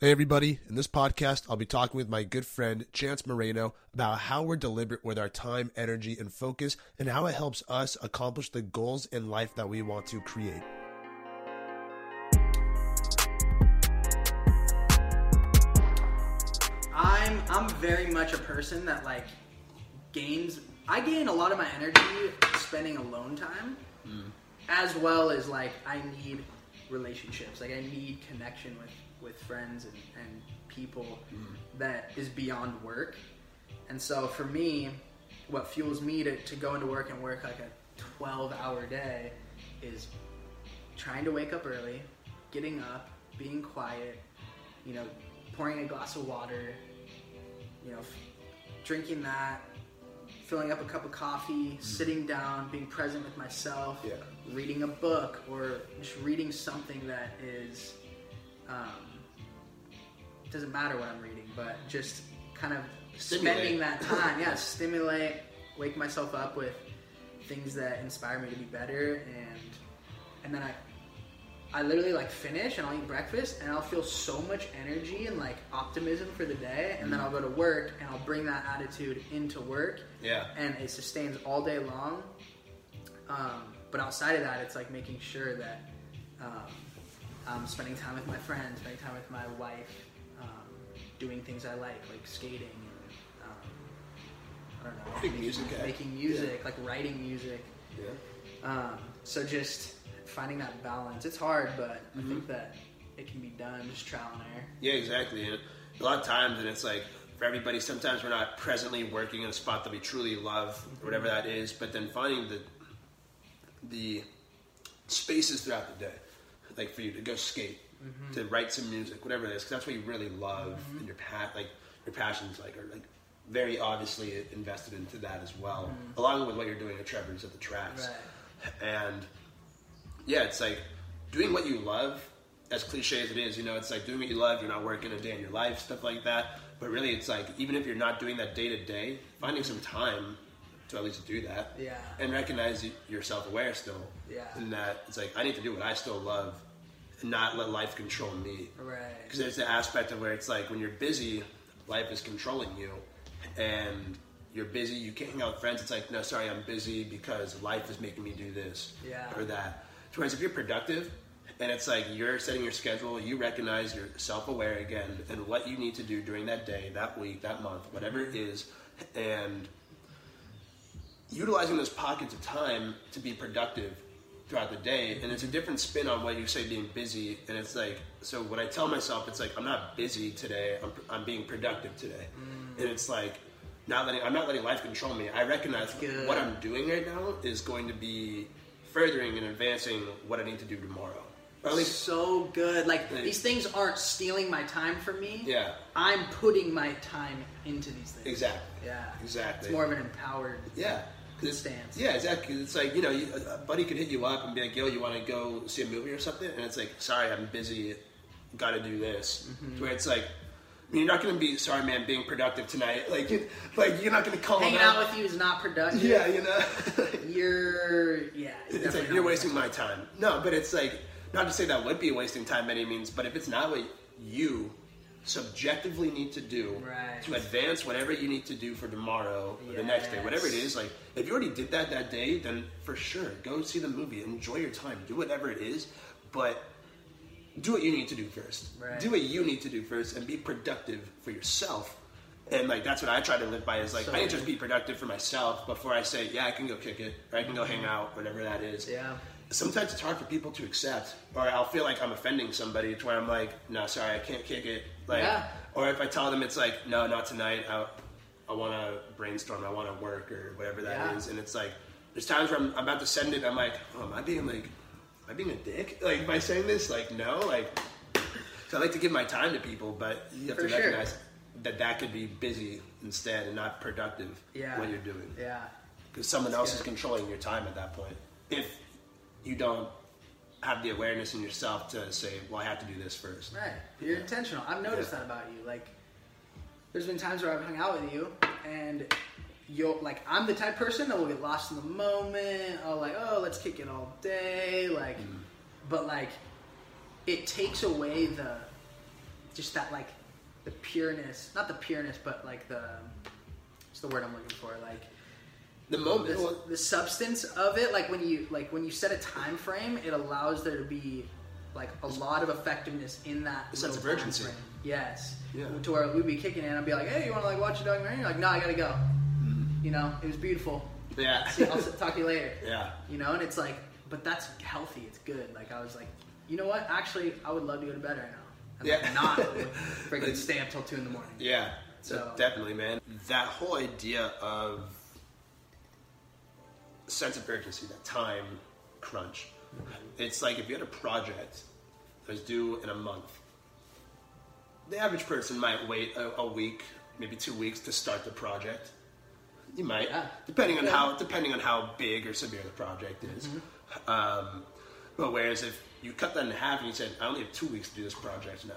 Hey, everybody. In this podcast, I'll be talking with my good friend, Chance Moreno, about how we're deliberate with our time, energy, and focus, and how it helps us accomplish the goals in life that we want to create. I'm I'm very much a person that like gains. I gain a lot of my energy spending alone time, mm. as well as like I need relationships. Like I need connection with with friends and, and people that is beyond work. And so for me, what fuels me to, to go into work and work like a 12 hour day is trying to wake up early, getting up, being quiet, you know, pouring a glass of water, you know, f- drinking that, filling up a cup of coffee, sitting down, being present with myself, Yeah. reading a book, or just reading something that is, um, doesn't matter what I'm reading, but just kind of Stimulate. spending that time, yeah, stimulate, wake myself up with things that inspire me to be better, and and then I I literally like finish and I'll eat breakfast and I'll feel so much energy and like optimism for the day and then I'll go to work and I'll bring that attitude into work Yeah. and it sustains all day long. Um, but outside of that, it's like making sure that um, I'm spending time with my friends, spending time with my wife, doing things I like, like skating and um, I don't know, making, music making music, like writing music. Yeah. Um, so just finding that balance. It's hard, but I Mm-hmm. think that it can be done. Just trial and error. Yeah, exactly. And a lot of times, and it's like for everybody, sometimes we're not presently working in a spot that we truly love, or whatever that is. But then finding the the spaces throughout the day, like for you to go skate, Mm-hmm. to write some music, whatever it is, because that's what you really love, mm-hmm. and your pat like your passions like are like very obviously invested into that as well, mm-hmm. along with what you're doing at Trevor's at the tracks, and yeah, it's like doing what you love, as cliche as it is, you know, it's like doing what you love, you're not working a day in your life, stuff like that. But really, it's like, even if you're not doing that day to day, finding some time to at least do that. Yeah. And recognize you're self aware still. Yeah. And that it's like, I need to do what I still love and not let life control me. Right. Because there's the aspect of where it's like, when you're busy, life is controlling you. And you're busy, you can't hang out with friends. It's like, no, sorry, I'm busy because life is making me do this Yeah. or that. Whereas if you're productive, and it's like you're setting your schedule, you recognize you're self-aware again, and what you need to do during that day, that week, that month, whatever it is, and utilizing those pockets of time to be productive throughout the day. And it's a different spin on what you say being busy. And it's like, so when I tell myself, it's like I'm not busy today. I'm, I'm being productive today, mm. and it's like. Not letting I'm not letting life control me. I recognize Good. what I'm doing right now is going to be furthering and advancing what I need to do tomorrow. Or at least, so good. Like these things aren't stealing my time from me. yeah, I'm putting my time into these things. exactly. Yeah. Exactly. It's more of an empowered. Yeah. It's- Stance. Yeah, exactly. It's like, you know, you, a buddy could hit you up and be like, yo, you want to go see a movie or something? And it's like, sorry, I'm busy. Got to do this. Mm-hmm. Where it's like, you're not going to be, sorry, man, being productive tonight. Like, you, like you're not going to call Hanging out with you is not productive. Yeah, you know? You're yeah. it's like, you're wasting my time. No, but it's like, not to say that would be wasting time by any means, but if it's not what you subjectively need to do Right. to advance whatever you need to do for tomorrow or the next day, whatever it is, like if you already did that that day, then for sure go see the movie, enjoy your time, do whatever it is, but do what you need to do first. Right. Do what you need to do first, and be productive for yourself. And like that's what I try to live by is like So I need to just be productive for myself before I say yeah I can go kick it or I can go hang mm-hmm. out whatever that is Yeah. Sometimes it's hard for people to accept, or I'll feel like I'm offending somebody to where I'm like, no, sorry, I can't kick it. Like, Yeah. or if I tell them it's like, no, not tonight. I, I want to brainstorm. I want to work or whatever that is. Yeah. And it's like, there's times where I'm, I'm about to send it. I'm like, oh, am I being like, am I being a dick? Like by saying this? Like, no, like. So I like to give my time to people, but you have For to sure. recognize that that could be busy instead and not productive. Yeah. What you're doing Yeah. because someone else is controlling your time at that point. If you don't have the awareness in yourself to say, "Well, I have to do this first. Right. You're intentional. I've noticed Yeah. that about you. Like, there's been times where I've hung out with you, and you'll like I'm the type of person that will get lost in the moment. I'll like, oh, let's kick it all day. Like, Mm-hmm. but like, it takes away the just that like the pureness, not the pureness, but like the what's the word I'm looking for? Like The moment. the, the substance of it. Like when you like when you set a time frame, it allows there to be like a lot of effectiveness in that sense of urgency. frame. Yes. Yeah. To where we'd be kicking it and I'd be like, hey, you want to like watch a documentary? You're like, no, I gotta go. Mm-hmm. You know, it was beautiful. yeah. See, I'll talk to you later. yeah. You know, and it's like, but that's healthy. It's good. Like I was like, you know what? Actually, I would love to go to bed right now. And like, Yeah. not freaking stay up till two in the morning. Yeah, So- definitely, man. That whole idea of sense of urgency, that time crunch. It's like if you had a project that was due in a month, the average person might wait a, a week, maybe two weeks to start the project. You might, Yeah. depending on Yeah. how depending on how big or severe the project is. Mm-hmm. Um, but whereas if you cut that in half and you said, "I only have two weeks to do this project now,"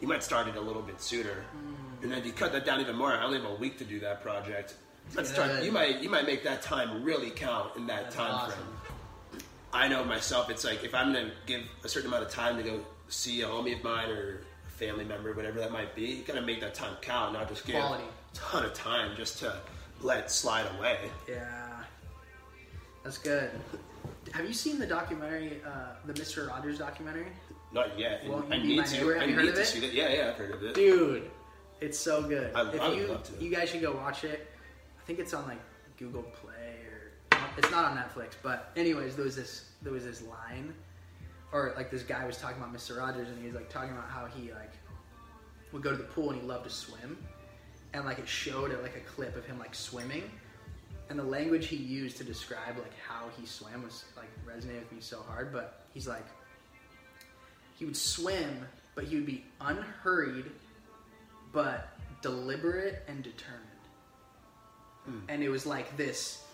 you might start it a little bit sooner, Mm. and then you cut that down even more. I only have a week to do that project. Let's start. You might you might make that time really count in that That's time awesome. frame. I know myself. It's like if I'm gonna give a certain amount of time to go see a homie of mine or a family member, whatever that might be, you gotta make that time count, not just give Quality. a ton of time just to let it slide away. Yeah, that's good. Have you seen the documentary, uh, the Mister Rogers documentary? Not yet. Won't I need to. Neighbor? Have I you heard need of to it? see that. Yeah, yeah, I've heard of it. Dude, it's so good. I- if I would you love to. you guys should go watch it. I think it's on like Google Play or it's not on Netflix. But anyways, there was this there was this line, or like this guy was talking about Mister Rogers, and he was like talking about how he like would go to the pool and he loved to swim, and like it showed it like a clip of him like swimming. And the language he used to describe like how he swam was like resonated with me so hard. But he's like, he would swim, but he would be unhurried, but deliberate and determined. And it was like this.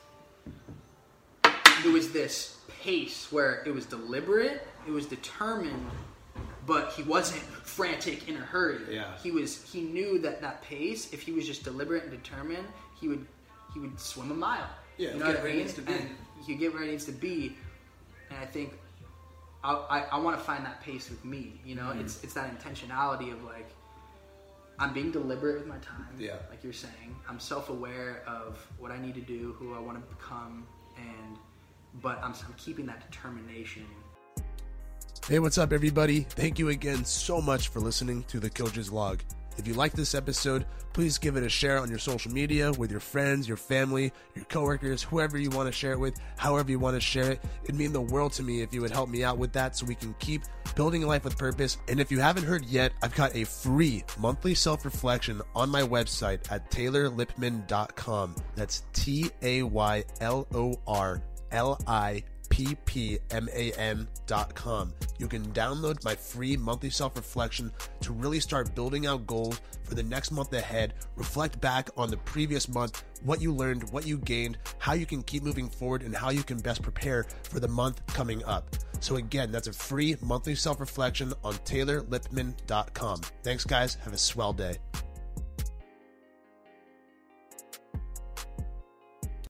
It was this pace where it was deliberate, it was determined, but he wasn't frantic in a hurry. Yeah. He was. He knew that that pace, if he was just deliberate and determined, he would he would swim a mile. Yeah, you know get what I where he mean? needs to be. And he get where he needs to be. And I think I, I, I want to find that pace with me. You know, Mm-hmm. it's it's that intentionality of like I'm being deliberate with my time. Yeah. Like you're saying, I'm self-aware of what I need to do, who I want to become, and but I'm, I'm keeping that determination. Hey, what's up, everybody? Thank you again so much for listening to the Coaches Log. If you like this episode, please give it a share on your social media with your friends, your family, your coworkers, whoever you want to share it with, however you want to share it. It'd mean the world to me if you would help me out with that so we can keep building a life with purpose. And if you haven't heard yet, I've got a free monthly self reflection on my website at taylorlippman.com. That's T A Y L O R L I ppman.com. You can download my free monthly self reflection to really start building out goals for the next month ahead. Reflect back on the previous month, what you learned, what you gained, how you can keep moving forward, and how you can best prepare for the month coming up. So, again, that's a free monthly self reflection on taylorlippman.com. Thanks, guys. Have a swell day.